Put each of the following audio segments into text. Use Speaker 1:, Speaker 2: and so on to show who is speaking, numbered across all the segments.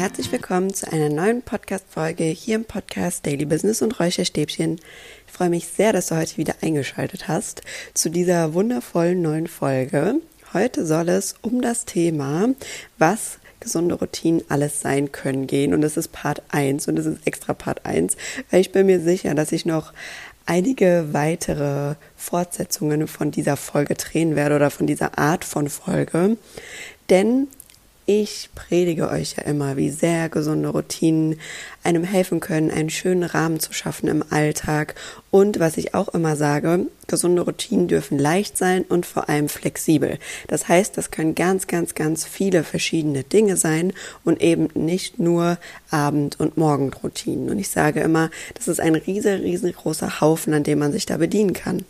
Speaker 1: herzlich willkommen zu einer neuen Podcast-Folge hier im Podcast Daily Business und Räucherstäbchen. Ich freue mich sehr, dass du heute wieder eingeschaltet hast zu dieser wundervollen neuen Folge. Heute soll es um das Thema, was gesunde Routinen alles sein können gehen. Und das ist Part 1 und das ist extra Part 1, weil ich bin mir sicher, dass ich noch einige weitere Fortsetzungen von dieser Folge drehen werde oder von dieser Art von Folge. Denn ich predige euch ja immer, wie sehr gesunde Routinen einem helfen können, einen schönen Rahmen zu schaffen im Alltag. Und was ich auch immer sage, gesunde Routinen dürfen leicht sein und vor allem flexibel. Das heißt, das können ganz, ganz, ganz viele verschiedene Dinge sein und eben nicht nur Abend- und Morgenroutinen. Und ich sage immer, das ist ein riesen, riesengroßer Haufen, an dem man sich da bedienen kann.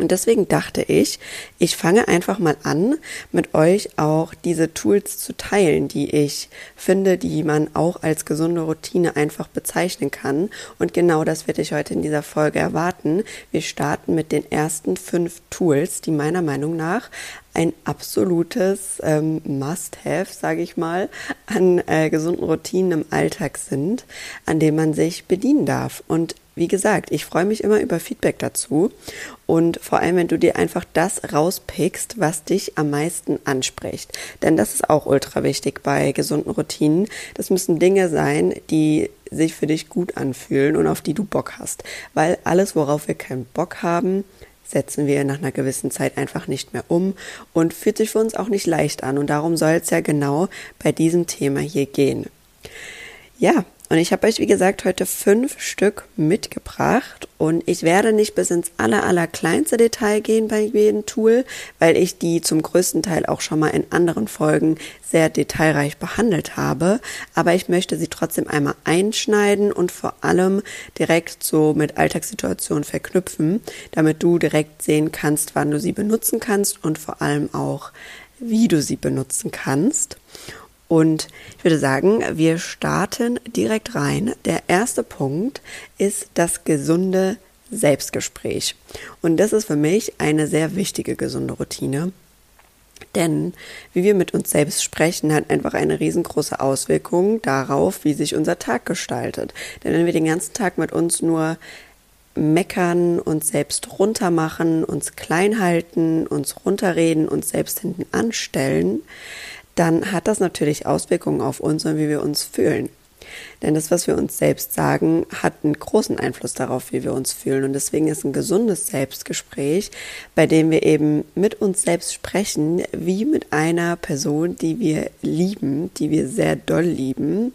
Speaker 1: Und deswegen dachte ich, ich fange einfach mal an, mit euch auch diese Tools zu teilen, die ich finde, die man auch als gesunde Routine einfach bezeichnen kann. Und genau das werde ich heute in dieser Folge erwarten. Wir starten mit den ersten fünf Tools, die meiner Meinung nach ein absolutes ähm, Must-Have, sage ich mal, an äh, gesunden Routinen im Alltag sind, an dem man sich bedienen darf. Und wie gesagt, ich freue mich immer über Feedback dazu und vor allem, wenn du dir einfach das rauspickst, was dich am meisten anspricht. Denn das ist auch ultra wichtig bei gesunden Routinen. Das müssen Dinge sein, die sich für dich gut anfühlen und auf die du Bock hast. Weil alles, worauf wir keinen Bock haben, setzen wir nach einer gewissen Zeit einfach nicht mehr um und fühlt sich für uns auch nicht leicht an. Und darum soll es ja genau bei diesem Thema hier gehen. Ja, und ich habe euch, wie gesagt, heute fünf Stück mitgebracht. Und ich werde nicht bis ins aller, aller kleinste Detail gehen bei jedem Tool, weil ich die zum größten Teil auch schon mal in anderen Folgen sehr detailreich behandelt habe. Aber ich möchte sie trotzdem einmal einschneiden und vor allem direkt so mit Alltagssituationen verknüpfen, damit du direkt sehen kannst, wann du sie benutzen kannst und vor allem auch, wie du sie benutzen kannst. Und ich würde sagen, wir starten direkt rein. Der erste Punkt ist das gesunde Selbstgespräch. Und das ist für mich eine sehr wichtige gesunde Routine. Denn wie wir mit uns selbst sprechen, hat einfach eine riesengroße Auswirkung darauf, wie sich unser Tag gestaltet. Denn wenn wir den ganzen Tag mit uns nur meckern, uns selbst runtermachen, uns klein halten, uns runterreden, uns selbst hinten anstellen, dann hat das natürlich Auswirkungen auf uns und wie wir uns fühlen. Denn das, was wir uns selbst sagen, hat einen großen Einfluss darauf, wie wir uns fühlen. Und deswegen ist ein gesundes Selbstgespräch, bei dem wir eben mit uns selbst sprechen, wie mit einer Person, die wir lieben, die wir sehr doll lieben,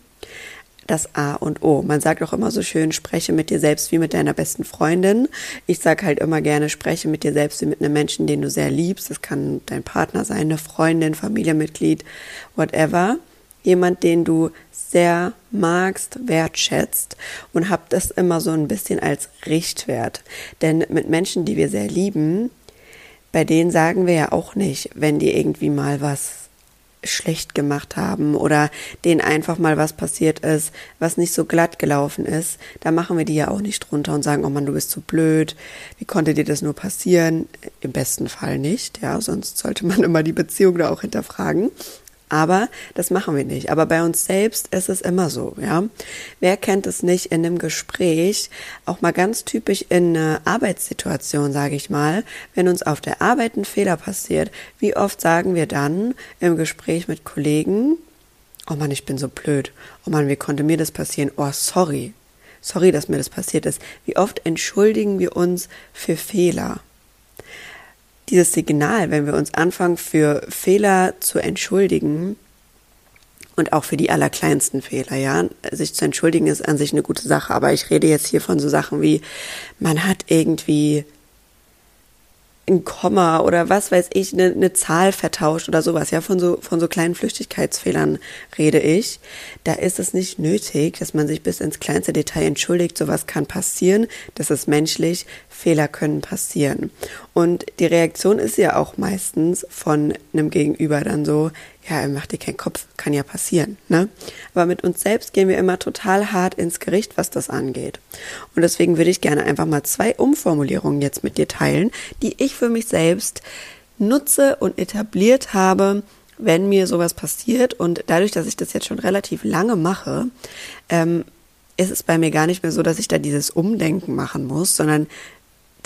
Speaker 1: das A und O. Man sagt auch immer so schön, spreche mit dir selbst wie mit deiner besten Freundin. Ich sage halt immer gerne, spreche mit dir selbst wie mit einem Menschen, den du sehr liebst. Das kann dein Partner sein, eine Freundin, Familienmitglied, whatever. Jemand, den du sehr magst, wertschätzt und hab das immer so ein bisschen als Richtwert. Denn mit Menschen, die wir sehr lieben, bei denen sagen wir ja auch nicht, wenn die irgendwie mal was schlecht gemacht haben oder denen einfach mal was passiert ist, was nicht so glatt gelaufen ist, da machen wir die ja auch nicht drunter und sagen, oh Mann, du bist zu blöd, wie konnte dir das nur passieren? Im besten Fall nicht, ja, sonst sollte man immer die Beziehung da auch hinterfragen. Aber das machen wir nicht. Aber bei uns selbst ist es immer so, ja. Wer kennt es nicht in einem Gespräch, auch mal ganz typisch in einer Arbeitssituation, sage ich mal, wenn uns auf der Arbeit ein Fehler passiert, wie oft sagen wir dann im Gespräch mit Kollegen, oh Mann, ich bin so blöd. Oh Mann, wie konnte mir das passieren? Oh, sorry. Sorry, dass mir das passiert ist. Wie oft entschuldigen wir uns für Fehler? Dieses Signal, wenn wir uns anfangen, für Fehler zu entschuldigen, und auch für die allerkleinsten Fehler, ja. Sich zu entschuldigen ist an sich eine gute Sache, aber ich rede jetzt hier von so Sachen wie, man hat irgendwie ein Komma oder was weiß ich, eine, eine Zahl vertauscht oder sowas, ja, von so, von so kleinen Flüchtigkeitsfehlern rede ich. Da ist es nicht nötig, dass man sich bis ins kleinste Detail entschuldigt. Sowas kann passieren. Das ist menschlich. Fehler können passieren. Und die Reaktion ist ja auch meistens von einem Gegenüber dann so, ja, mach dir keinen Kopf, kann ja passieren, ne? Aber mit uns selbst gehen wir immer total hart ins Gericht, was das angeht. Und deswegen würde ich gerne einfach mal zwei Umformulierungen jetzt mit dir teilen, die ich für mich selbst nutze und etabliert habe, wenn mir sowas passiert und dadurch, dass ich das jetzt schon relativ lange mache, ähm, ist es bei mir gar nicht mehr so, dass ich da dieses Umdenken machen muss, sondern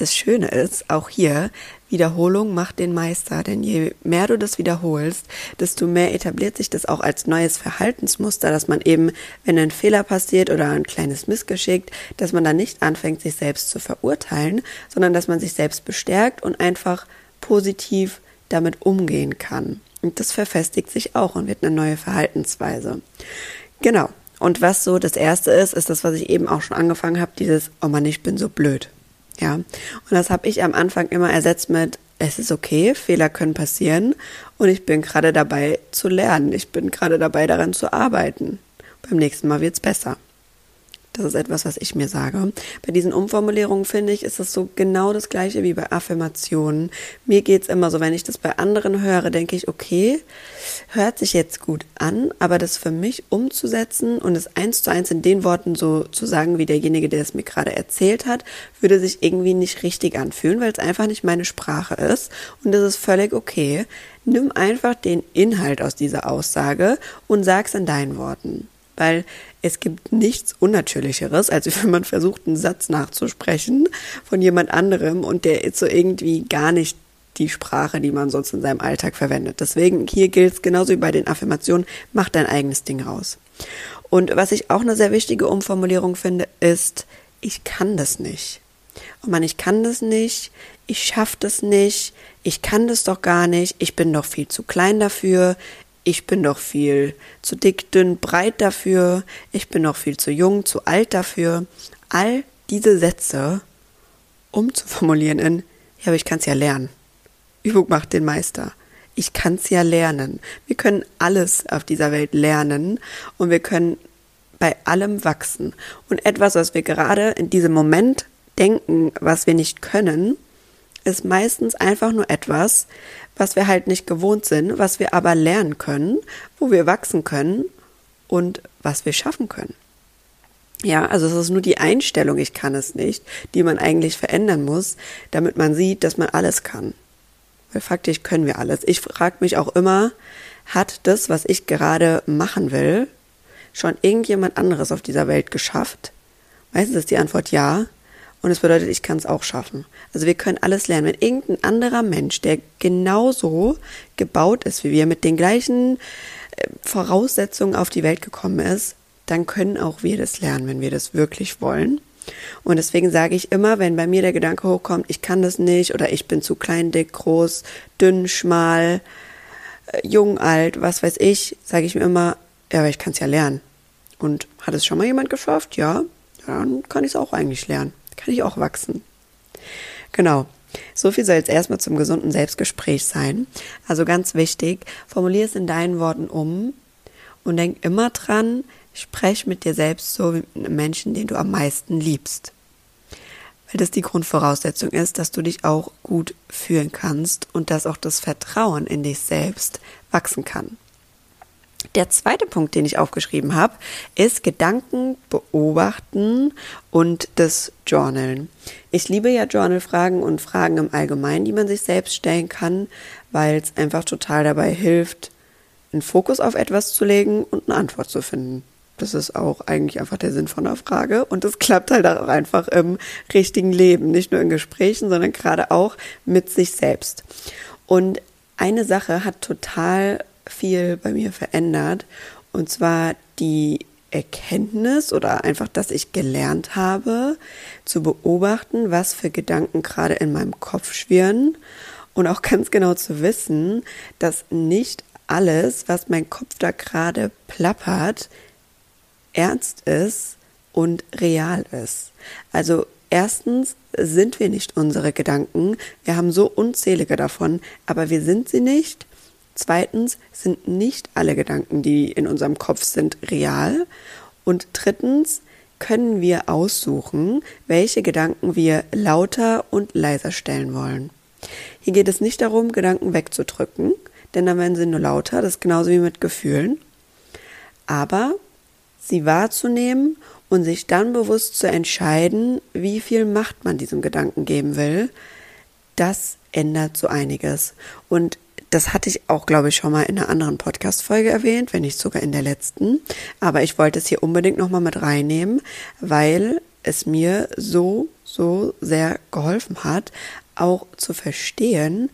Speaker 1: das Schöne ist, auch hier, Wiederholung macht den Meister, denn je mehr du das wiederholst, desto mehr etabliert sich das auch als neues Verhaltensmuster, dass man eben, wenn ein Fehler passiert oder ein kleines Missgeschick, dass man dann nicht anfängt, sich selbst zu verurteilen, sondern dass man sich selbst bestärkt und einfach positiv damit umgehen kann. Und das verfestigt sich auch und wird eine neue Verhaltensweise. Genau. Und was so das erste ist, ist das, was ich eben auch schon angefangen habe, dieses, oh Mann, ich bin so blöd. Ja. Und das habe ich am Anfang immer ersetzt mit, es ist okay, Fehler können passieren und ich bin gerade dabei zu lernen. Ich bin gerade dabei daran zu arbeiten. Beim nächsten Mal wird's besser. Das ist etwas, was ich mir sage. Bei diesen Umformulierungen finde ich, ist es so genau das gleiche wie bei Affirmationen. Mir geht's immer so, wenn ich das bei anderen höre, denke ich, okay, hört sich jetzt gut an, aber das für mich umzusetzen und es eins zu eins in den Worten so zu sagen, wie derjenige, der es mir gerade erzählt hat, würde sich irgendwie nicht richtig anfühlen, weil es einfach nicht meine Sprache ist. Und das ist völlig okay. Nimm einfach den Inhalt aus dieser Aussage und sag's in deinen Worten weil es gibt nichts Unnatürlicheres, als wenn man versucht, einen Satz nachzusprechen von jemand anderem und der ist so irgendwie gar nicht die Sprache, die man sonst in seinem Alltag verwendet. Deswegen hier gilt es genauso wie bei den Affirmationen, mach dein eigenes Ding raus. Und was ich auch eine sehr wichtige Umformulierung finde, ist, ich kann das nicht. Oh man, ich kann das nicht, ich schaff das nicht, ich kann das doch gar nicht, ich bin doch viel zu klein dafür, ich bin doch viel zu dick, dünn, breit dafür, ich bin doch viel zu jung, zu alt dafür. All diese Sätze umzuformulieren in, ja, aber ich kann es ja lernen. Übung macht den Meister. Ich kann es ja lernen. Wir können alles auf dieser Welt lernen und wir können bei allem wachsen. Und etwas, was wir gerade in diesem Moment denken, was wir nicht können, ist meistens einfach nur etwas, was wir halt nicht gewohnt sind, was wir aber lernen können, wo wir wachsen können und was wir schaffen können. Ja, also es ist nur die Einstellung, ich kann es nicht, die man eigentlich verändern muss, damit man sieht, dass man alles kann. Weil faktisch können wir alles. Ich frage mich auch immer, hat das, was ich gerade machen will, schon irgendjemand anderes auf dieser Welt geschafft? Meistens ist die Antwort ja. Und es bedeutet, ich kann es auch schaffen. Also wir können alles lernen. Wenn irgendein anderer Mensch, der genauso gebaut ist wie wir, mit den gleichen äh, Voraussetzungen auf die Welt gekommen ist, dann können auch wir das lernen, wenn wir das wirklich wollen. Und deswegen sage ich immer, wenn bei mir der Gedanke hochkommt, ich kann das nicht oder ich bin zu klein, dick, groß, dünn, schmal, äh, jung, alt, was weiß ich, sage ich mir immer, ja, aber ich kann es ja lernen. Und hat es schon mal jemand geschafft? Ja, dann kann ich es auch eigentlich lernen kann ich auch wachsen. Genau. So viel soll jetzt erstmal zum gesunden Selbstgespräch sein. Also ganz wichtig, formulier es in deinen Worten um und denk immer dran, sprech mit dir selbst so wie mit einem Menschen, den du am meisten liebst. Weil das die Grundvoraussetzung ist, dass du dich auch gut fühlen kannst und dass auch das Vertrauen in dich selbst wachsen kann. Der zweite Punkt, den ich aufgeschrieben habe, ist Gedanken beobachten und das Journalen. Ich liebe ja Journalfragen und Fragen im Allgemeinen, die man sich selbst stellen kann, weil es einfach total dabei hilft, einen Fokus auf etwas zu legen und eine Antwort zu finden. Das ist auch eigentlich einfach der Sinn von der Frage und das klappt halt auch einfach im richtigen Leben, nicht nur in Gesprächen, sondern gerade auch mit sich selbst. Und eine Sache hat total viel bei mir verändert. Und zwar die Erkenntnis oder einfach, dass ich gelernt habe, zu beobachten, was für Gedanken gerade in meinem Kopf schwirren und auch ganz genau zu wissen, dass nicht alles, was mein Kopf da gerade plappert, ernst ist und real ist. Also erstens sind wir nicht unsere Gedanken, wir haben so unzählige davon, aber wir sind sie nicht Zweitens sind nicht alle Gedanken, die in unserem Kopf sind, real. Und drittens können wir aussuchen, welche Gedanken wir lauter und leiser stellen wollen. Hier geht es nicht darum, Gedanken wegzudrücken, denn dann werden sie nur lauter, das ist genauso wie mit Gefühlen. Aber sie wahrzunehmen und sich dann bewusst zu entscheiden, wie viel Macht man diesem Gedanken geben will, das ändert so einiges. Und das hatte ich auch, glaube ich, schon mal in einer anderen Podcast-Folge erwähnt, wenn nicht sogar in der letzten. Aber ich wollte es hier unbedingt nochmal mit reinnehmen, weil es mir so, so sehr geholfen hat, auch zu verstehen,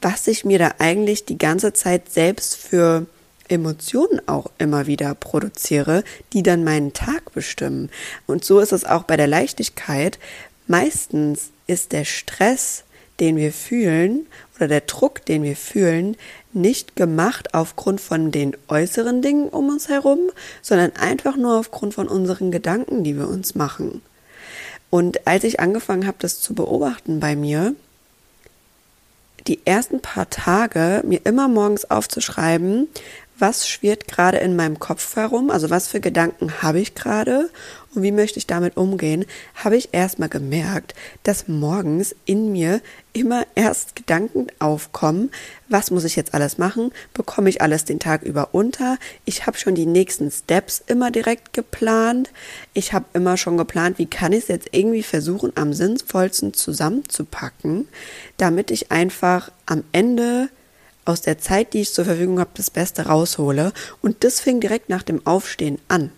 Speaker 1: was ich mir da eigentlich die ganze Zeit selbst für Emotionen auch immer wieder produziere, die dann meinen Tag bestimmen. Und so ist es auch bei der Leichtigkeit. Meistens ist der Stress, den wir fühlen oder der Druck, den wir fühlen, nicht gemacht aufgrund von den äußeren Dingen um uns herum, sondern einfach nur aufgrund von unseren Gedanken, die wir uns machen. Und als ich angefangen habe, das zu beobachten bei mir, die ersten paar Tage mir immer morgens aufzuschreiben, was schwirrt gerade in meinem Kopf herum, also was für Gedanken habe ich gerade? Und wie möchte ich damit umgehen, habe ich erstmal gemerkt, dass morgens in mir immer erst Gedanken aufkommen, was muss ich jetzt alles machen, bekomme ich alles den Tag über unter, ich habe schon die nächsten Steps immer direkt geplant, ich habe immer schon geplant, wie kann ich es jetzt irgendwie versuchen, am sinnvollsten zusammenzupacken, damit ich einfach am Ende aus der Zeit, die ich zur Verfügung habe, das Beste raushole. Und das fing direkt nach dem Aufstehen an.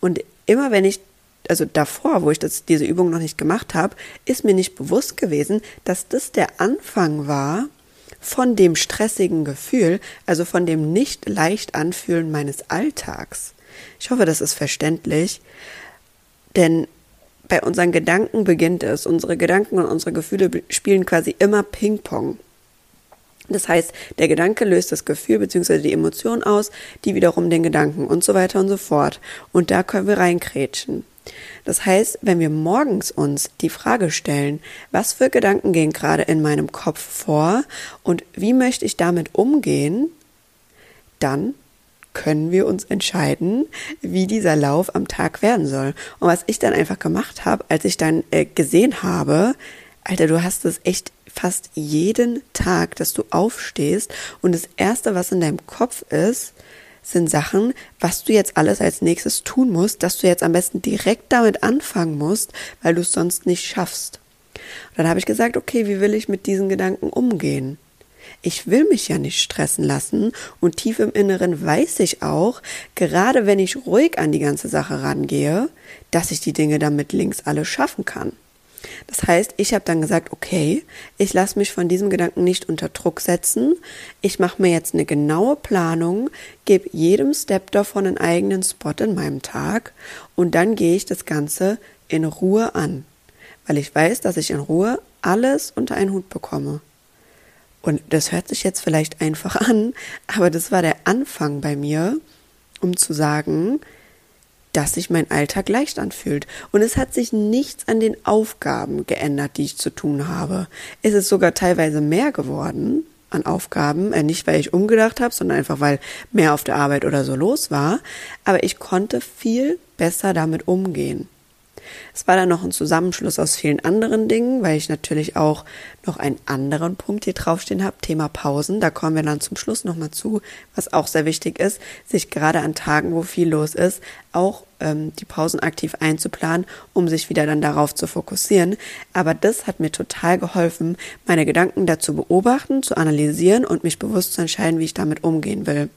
Speaker 1: Und immer wenn ich, also davor, wo ich das, diese Übung noch nicht gemacht habe, ist mir nicht bewusst gewesen, dass das der Anfang war von dem stressigen Gefühl, also von dem nicht leicht anfühlen meines Alltags. Ich hoffe, das ist verständlich, denn bei unseren Gedanken beginnt es. Unsere Gedanken und unsere Gefühle spielen quasi immer Ping-Pong. Das heißt, der Gedanke löst das Gefühl bzw. die Emotion aus, die wiederum den Gedanken und so weiter und so fort. Und da können wir reinkrätschen. Das heißt, wenn wir morgens uns die Frage stellen, was für Gedanken gehen gerade in meinem Kopf vor und wie möchte ich damit umgehen, dann können wir uns entscheiden, wie dieser Lauf am Tag werden soll. Und was ich dann einfach gemacht habe, als ich dann äh, gesehen habe, Alter, du hast es echt fast jeden Tag, dass du aufstehst und das Erste, was in deinem Kopf ist, sind Sachen, was du jetzt alles als nächstes tun musst, dass du jetzt am besten direkt damit anfangen musst, weil du es sonst nicht schaffst. Und dann habe ich gesagt, okay, wie will ich mit diesen Gedanken umgehen? Ich will mich ja nicht stressen lassen und tief im Inneren weiß ich auch, gerade wenn ich ruhig an die ganze Sache rangehe, dass ich die Dinge damit links alle schaffen kann. Das heißt, ich habe dann gesagt, okay, ich lasse mich von diesem Gedanken nicht unter Druck setzen. Ich mache mir jetzt eine genaue Planung, gebe jedem Step davon einen eigenen Spot in meinem Tag und dann gehe ich das Ganze in Ruhe an, weil ich weiß, dass ich in Ruhe alles unter einen Hut bekomme. Und das hört sich jetzt vielleicht einfach an, aber das war der Anfang bei mir, um zu sagen, dass sich mein Alltag leicht anfühlt. Und es hat sich nichts an den Aufgaben geändert, die ich zu tun habe. Es ist sogar teilweise mehr geworden an Aufgaben, äh, nicht weil ich umgedacht habe, sondern einfach weil mehr auf der Arbeit oder so los war. Aber ich konnte viel besser damit umgehen. Es war dann noch ein Zusammenschluss aus vielen anderen Dingen, weil ich natürlich auch noch einen anderen Punkt hier draufstehen habe, Thema Pausen. Da kommen wir dann zum Schluss nochmal zu, was auch sehr wichtig ist, sich gerade an Tagen, wo viel los ist, auch ähm, die Pausen aktiv einzuplanen, um sich wieder dann darauf zu fokussieren. Aber das hat mir total geholfen, meine Gedanken dazu beobachten, zu analysieren und mich bewusst zu entscheiden, wie ich damit umgehen will.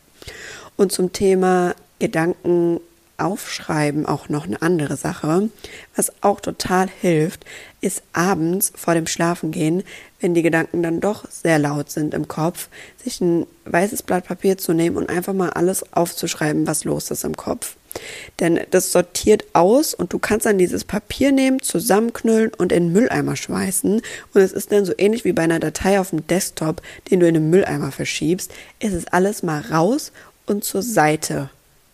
Speaker 1: Und zum Thema Gedanken Aufschreiben auch noch eine andere Sache. Was auch total hilft, ist abends vor dem Schlafengehen, wenn die Gedanken dann doch sehr laut sind im Kopf, sich ein weißes Blatt Papier zu nehmen und einfach mal alles aufzuschreiben, was los ist im Kopf. Denn das sortiert aus und du kannst dann dieses Papier nehmen, zusammenknüllen und in den Mülleimer schmeißen. Und es ist dann so ähnlich wie bei einer Datei auf dem Desktop, den du in den Mülleimer verschiebst. Es ist alles mal raus und zur Seite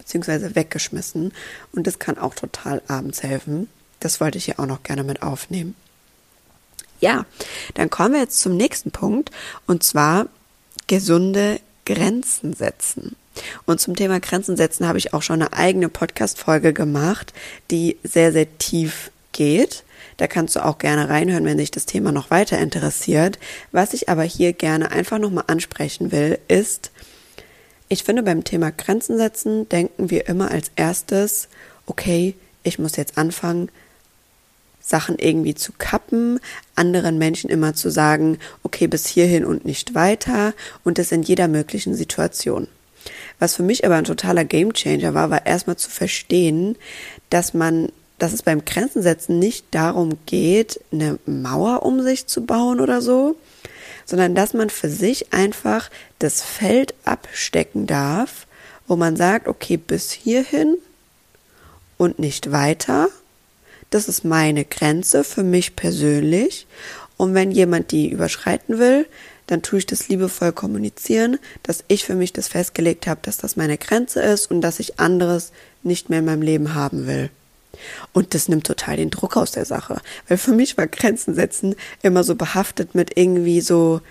Speaker 1: beziehungsweise weggeschmissen. Und das kann auch total abends helfen. Das wollte ich hier auch noch gerne mit aufnehmen. Ja, dann kommen wir jetzt zum nächsten Punkt und zwar gesunde Grenzen setzen. Und zum Thema Grenzen setzen habe ich auch schon eine eigene Podcast-Folge gemacht, die sehr, sehr tief geht. Da kannst du auch gerne reinhören, wenn dich das Thema noch weiter interessiert. Was ich aber hier gerne einfach nochmal ansprechen will, ist, ich finde, beim Thema Grenzen setzen denken wir immer als erstes, okay, ich muss jetzt anfangen, Sachen irgendwie zu kappen, anderen Menschen immer zu sagen, okay, bis hierhin und nicht weiter und das in jeder möglichen Situation. Was für mich aber ein totaler Gamechanger war, war erstmal zu verstehen, dass man, dass es beim Grenzensetzen nicht darum geht, eine Mauer um sich zu bauen oder so, sondern dass man für sich einfach das Feld abstecken darf, wo man sagt, okay, bis hierhin und nicht weiter. Das ist meine Grenze für mich persönlich. Und wenn jemand die überschreiten will, dann tue ich das liebevoll kommunizieren, dass ich für mich das festgelegt habe, dass das meine Grenze ist und dass ich anderes nicht mehr in meinem Leben haben will. Und das nimmt total den Druck aus der Sache. Weil für mich war Grenzen setzen immer so behaftet mit irgendwie so,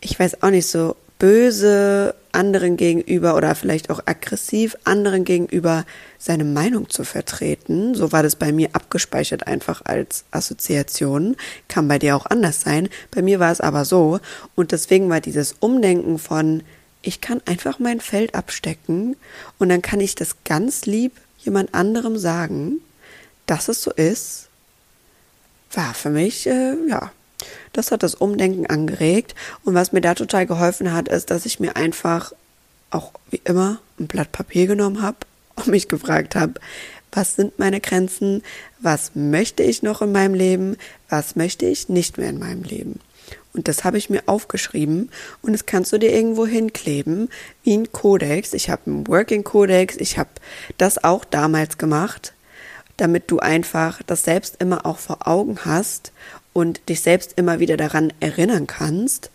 Speaker 1: ich weiß auch nicht, so böse anderen gegenüber oder vielleicht auch aggressiv anderen gegenüber seine Meinung zu vertreten. So war das bei mir abgespeichert einfach als Assoziation. Kann bei dir auch anders sein. Bei mir war es aber so. Und deswegen war dieses Umdenken von, ich kann einfach mein Feld abstecken und dann kann ich das ganz lieb jemand anderem sagen, dass es so ist, war für mich, äh, ja, das hat das Umdenken angeregt. Und was mir da total geholfen hat, ist, dass ich mir einfach auch wie immer ein Blatt Papier genommen habe und mich gefragt habe, was sind meine Grenzen, was möchte ich noch in meinem Leben, was möchte ich nicht mehr in meinem Leben. Und das habe ich mir aufgeschrieben und das kannst du dir irgendwo hinkleben, wie ein Kodex. Ich habe einen Working Kodex, ich habe das auch damals gemacht, damit du einfach das selbst immer auch vor Augen hast und dich selbst immer wieder daran erinnern kannst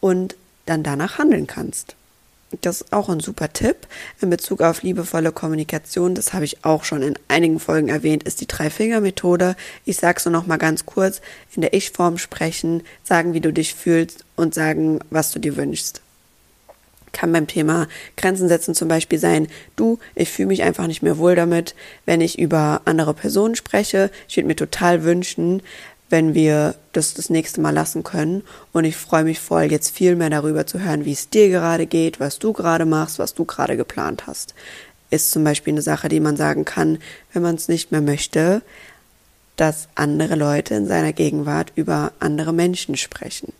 Speaker 1: und dann danach handeln kannst. Das ist auch ein super Tipp in Bezug auf liebevolle Kommunikation. Das habe ich auch schon in einigen Folgen erwähnt, ist die Drei-Finger-Methode. Ich sage es nur noch mal ganz kurz. In der Ich-Form sprechen, sagen, wie du dich fühlst und sagen, was du dir wünschst. Kann beim Thema Grenzen setzen zum Beispiel sein, du, ich fühle mich einfach nicht mehr wohl damit, wenn ich über andere Personen spreche. Ich würde mir total wünschen, wenn wir das das nächste Mal lassen können. Und ich freue mich voll, jetzt viel mehr darüber zu hören, wie es dir gerade geht, was du gerade machst, was du gerade geplant hast. Ist zum Beispiel eine Sache, die man sagen kann, wenn man es nicht mehr möchte, dass andere Leute in seiner Gegenwart über andere Menschen sprechen.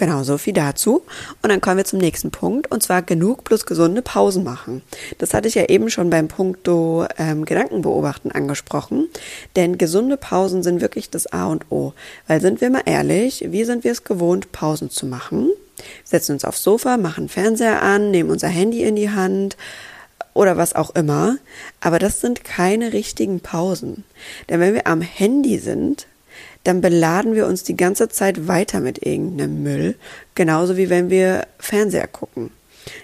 Speaker 1: Genau, so viel dazu. Und dann kommen wir zum nächsten Punkt, und zwar genug plus gesunde Pausen machen. Das hatte ich ja eben schon beim Punkto ähm, Gedankenbeobachten angesprochen, denn gesunde Pausen sind wirklich das A und O. Weil sind wir mal ehrlich, wie sind wir es gewohnt, Pausen zu machen? Setzen uns aufs Sofa, machen Fernseher an, nehmen unser Handy in die Hand, oder was auch immer. Aber das sind keine richtigen Pausen. Denn wenn wir am Handy sind, dann beladen wir uns die ganze Zeit weiter mit irgendeinem Müll, genauso wie wenn wir Fernseher gucken.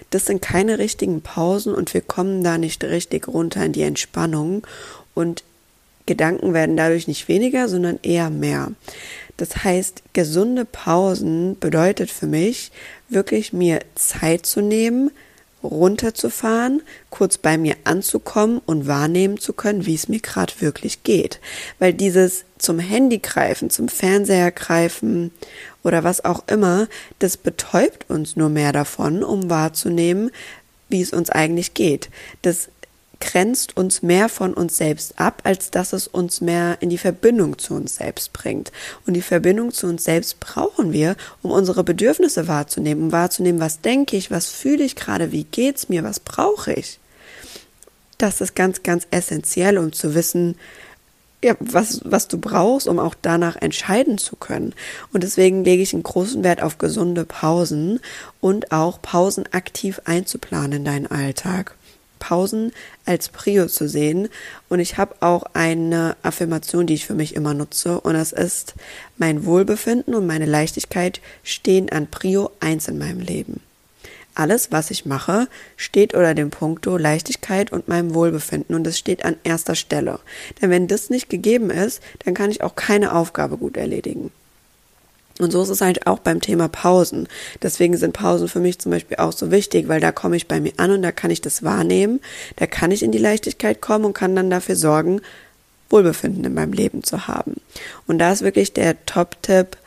Speaker 1: Das sind keine richtigen Pausen und wir kommen da nicht richtig runter in die Entspannung und Gedanken werden dadurch nicht weniger, sondern eher mehr. Das heißt, gesunde Pausen bedeutet für mich, wirklich mir Zeit zu nehmen, runterzufahren, kurz bei mir anzukommen und wahrnehmen zu können, wie es mir gerade wirklich geht. Weil dieses zum Handy greifen, zum Fernseher greifen oder was auch immer, das betäubt uns nur mehr davon, um wahrzunehmen, wie es uns eigentlich geht. Das grenzt uns mehr von uns selbst ab, als dass es uns mehr in die Verbindung zu uns selbst bringt. Und die Verbindung zu uns selbst brauchen wir, um unsere Bedürfnisse wahrzunehmen, um wahrzunehmen, was denke ich, was fühle ich gerade, wie geht's mir, was brauche ich. Das ist ganz, ganz essentiell, um zu wissen, ja, was, was du brauchst, um auch danach entscheiden zu können. Und deswegen lege ich einen großen Wert auf gesunde Pausen und auch Pausen aktiv einzuplanen in deinen Alltag. Pausen als Prio zu sehen. Und ich habe auch eine Affirmation, die ich für mich immer nutze. Und das ist, mein Wohlbefinden und meine Leichtigkeit stehen an Prio 1 in meinem Leben. Alles, was ich mache, steht unter dem Punkto Leichtigkeit und meinem Wohlbefinden und es steht an erster Stelle. Denn wenn das nicht gegeben ist, dann kann ich auch keine Aufgabe gut erledigen. Und so ist es halt auch beim Thema Pausen. Deswegen sind Pausen für mich zum Beispiel auch so wichtig, weil da komme ich bei mir an und da kann ich das wahrnehmen, da kann ich in die Leichtigkeit kommen und kann dann dafür sorgen, Wohlbefinden in meinem Leben zu haben. Und da ist wirklich der Top-Tipp,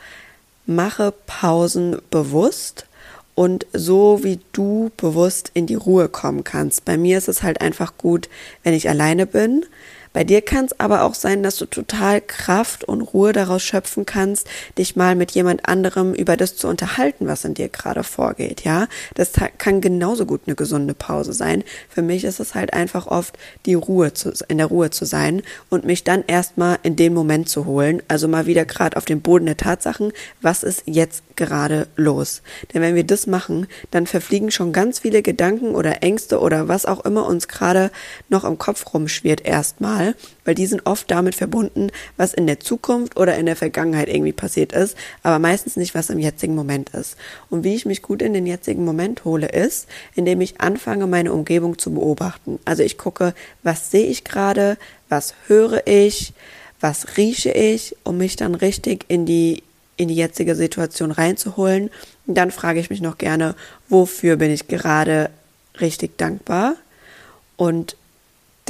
Speaker 1: mache Pausen bewusst und so wie du bewusst in die Ruhe kommen kannst. Bei mir ist es halt einfach gut, wenn ich alleine bin, Bei dir kann es aber auch sein, dass du total Kraft und Ruhe daraus schöpfen kannst, dich mal mit jemand anderem über das zu unterhalten, was in dir gerade vorgeht, ja. Das kann genauso gut eine gesunde Pause sein. Für mich ist es halt einfach oft die Ruhe zu, in der Ruhe zu sein und mich dann erstmal in den Moment zu holen, also mal wieder gerade auf den Boden der Tatsachen, was ist jetzt gerade los? Denn wenn wir das machen, dann verfliegen schon ganz viele Gedanken oder Ängste oder was auch immer uns gerade noch im Kopf rumschwirrt erstmal, weil die sind oft damit verbunden, was in der Zukunft oder in der Vergangenheit irgendwie passiert ist, aber meistens nicht, was im jetzigen Moment ist. Und wie ich mich gut in den jetzigen Moment hole, ist, indem ich anfange, meine Umgebung zu beobachten. Also ich gucke, was sehe ich gerade, was höre ich, was rieche ich, um mich dann richtig in die in die jetzige Situation reinzuholen. Und dann frage ich mich noch gerne, wofür bin ich gerade richtig dankbar? Und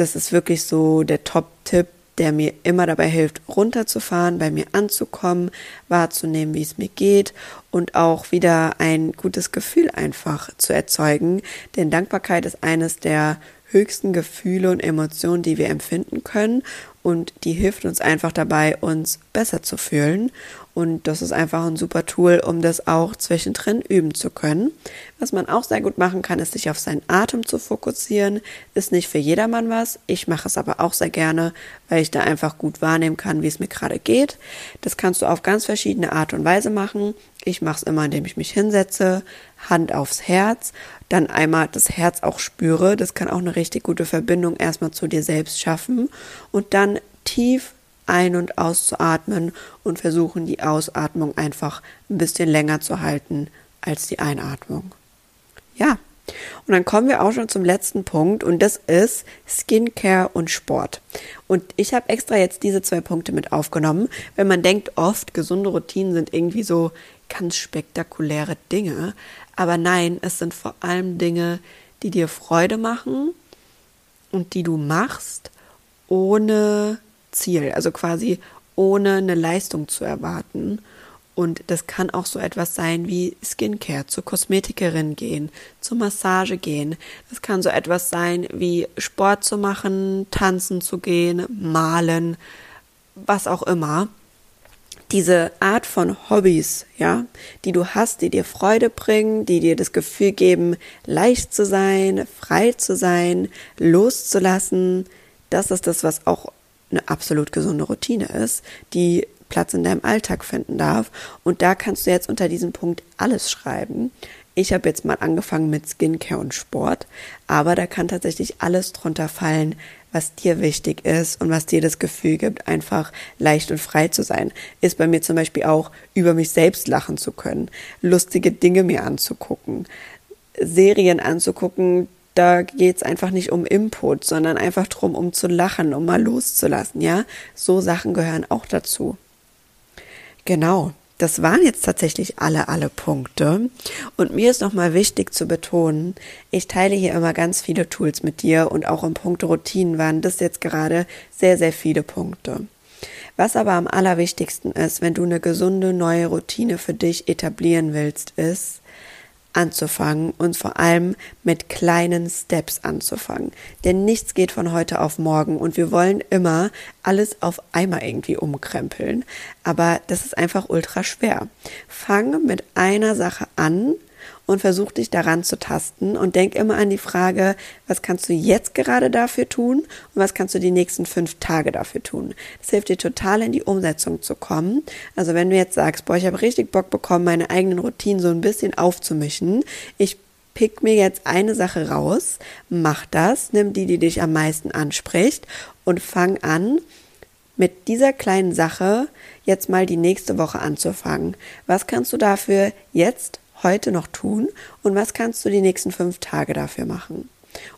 Speaker 1: das ist wirklich so der Top-Tipp, der mir immer dabei hilft, runterzufahren, bei mir anzukommen, wahrzunehmen, wie es mir geht und auch wieder ein gutes Gefühl einfach zu erzeugen. Denn Dankbarkeit ist eines der höchsten Gefühle und Emotionen, die wir empfinden können und die hilft uns einfach dabei, uns besser zu fühlen. Und das ist einfach ein super Tool, um das auch zwischendrin üben zu können. Was man auch sehr gut machen kann, ist sich auf seinen Atem zu fokussieren. Ist nicht für jedermann was. Ich mache es aber auch sehr gerne, weil ich da einfach gut wahrnehmen kann, wie es mir gerade geht. Das kannst du auf ganz verschiedene Art und Weise machen. Ich mache es immer, indem ich mich hinsetze, Hand aufs Herz, dann einmal das Herz auch spüre. Das kann auch eine richtig gute Verbindung erstmal zu dir selbst schaffen. Und dann tief ein- und auszuatmen und versuchen, die Ausatmung einfach ein bisschen länger zu halten als die Einatmung. Ja, und dann kommen wir auch schon zum letzten Punkt und das ist Skincare und Sport. Und ich habe extra jetzt diese zwei Punkte mit aufgenommen, wenn man denkt oft, gesunde Routinen sind irgendwie so ganz spektakuläre Dinge. Aber nein, es sind vor allem Dinge, die dir Freude machen und die du machst, ohne Ziel, also quasi ohne eine Leistung zu erwarten. Und das kann auch so etwas sein wie Skincare, zur Kosmetikerin gehen, zur Massage gehen. Das kann so etwas sein wie Sport zu machen, tanzen zu gehen, malen, was auch immer. Diese Art von Hobbys, ja, die du hast, die dir Freude bringen, die dir das Gefühl geben, leicht zu sein, frei zu sein, loszulassen, das ist das, was auch eine absolut gesunde Routine ist, die Platz in deinem Alltag finden darf. Und da kannst du jetzt unter diesem Punkt alles schreiben. Ich habe jetzt mal angefangen mit Skincare und Sport, aber da kann tatsächlich alles drunter fallen, was dir wichtig ist und was dir das Gefühl gibt, einfach leicht und frei zu sein. Ist bei mir zum Beispiel auch, über mich selbst lachen zu können, lustige Dinge mir anzugucken, Serien anzugucken, da geht es einfach nicht um Input, sondern einfach drum, um zu lachen, um mal loszulassen, ja. So Sachen gehören auch dazu. Genau. Das waren jetzt tatsächlich alle, alle Punkte. Und mir ist nochmal wichtig zu betonen, ich teile hier immer ganz viele Tools mit dir und auch im Punkt Routinen waren das jetzt gerade sehr, sehr viele Punkte. Was aber am allerwichtigsten ist, wenn du eine gesunde neue Routine für dich etablieren willst, ist, anzufangen und vor allem mit kleinen Steps anzufangen. Denn nichts geht von heute auf morgen und wir wollen immer alles auf einmal irgendwie umkrempeln. Aber das ist einfach ultra schwer. Fange mit einer Sache an und versuch dich daran zu tasten und denk immer an die Frage, was kannst du jetzt gerade dafür tun und was kannst du die nächsten fünf Tage dafür tun. Das hilft dir total in die Umsetzung zu kommen. Also wenn du jetzt sagst, boah, ich habe richtig Bock bekommen, meine eigenen Routinen so ein bisschen aufzumischen, ich pick mir jetzt eine Sache raus, mach das, nimm die, die dich am meisten anspricht und fang an, mit dieser kleinen Sache jetzt mal die nächste Woche anzufangen. Was kannst du dafür jetzt heute noch tun und was kannst du die nächsten fünf Tage dafür machen.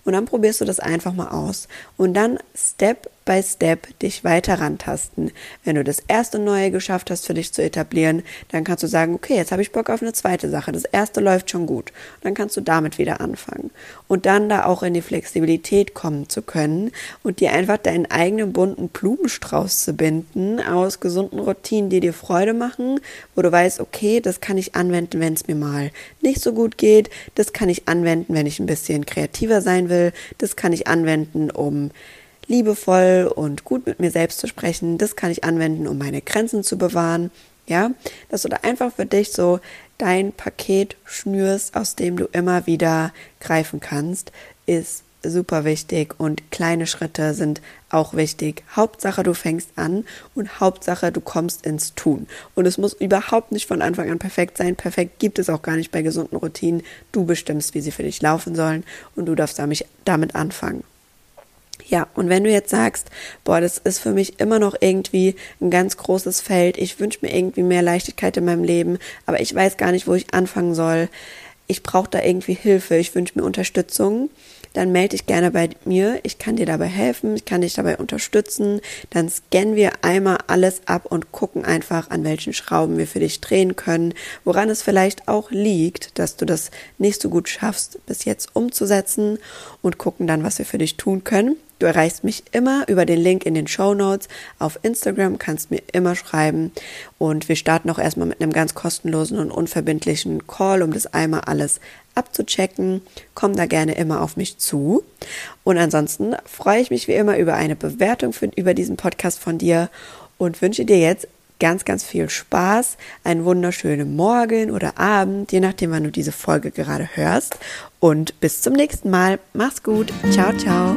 Speaker 1: Und dann probierst du das einfach mal aus und dann Step by Step dich weiter rantasten. Wenn du das erste Neue geschafft hast, für dich zu etablieren, dann kannst du sagen, okay, jetzt habe ich Bock auf eine zweite Sache. Das erste läuft schon gut. Und dann kannst du damit wieder anfangen. Und dann da auch in die Flexibilität kommen zu können und dir einfach deinen eigenen bunten Blumenstrauß zu binden aus gesunden Routinen, die dir Freude machen, wo du weißt, okay, das kann ich anwenden, wenn es mir mal nicht so gut geht. Das kann ich anwenden, wenn ich ein bisschen kreativer sein will. Das kann ich anwenden, um liebevoll und gut mit mir selbst zu sprechen. Das kann ich anwenden, um meine Grenzen zu bewahren. Ja, dass du da einfach für dich so dein Paket schnürst, aus dem du immer wieder greifen kannst, ist super wichtig und kleine Schritte sind auch wichtig. Hauptsache, du fängst an und Hauptsache, du kommst ins Tun. Und es muss überhaupt nicht von Anfang an perfekt sein. Perfekt gibt es auch gar nicht bei gesunden Routinen. Du bestimmst, wie sie für dich laufen sollen und du darfst damit anfangen. Ja, und wenn du jetzt sagst, boah, das ist für mich immer noch irgendwie ein ganz großes Feld, ich wünsche mir irgendwie mehr Leichtigkeit in meinem Leben, aber ich weiß gar nicht, wo ich anfangen soll, ich brauche da irgendwie Hilfe, ich wünsche mir Unterstützung, dann melde dich gerne bei mir. Ich kann dir dabei helfen, ich kann dich dabei unterstützen. Dann scannen wir einmal alles ab und gucken einfach, an welchen Schrauben wir für dich drehen können, woran es vielleicht auch liegt, dass du das nicht so gut schaffst, bis jetzt umzusetzen und gucken dann, was wir für dich tun können. Du erreichst mich immer über den Link in den Show Notes. Auf Instagram kannst mir immer schreiben. Und wir starten auch erstmal mit einem ganz kostenlosen und unverbindlichen Call, um das einmal alles abzuchecken. Komm da gerne immer auf mich zu. Und ansonsten freue ich mich wie immer über eine Bewertung für, über diesen Podcast von dir und wünsche dir jetzt ganz, ganz viel Spaß, einen wunderschönen Morgen oder Abend, je nachdem, wann du diese Folge gerade hörst. Und bis zum nächsten Mal. Mach's gut. Ciao, ciao.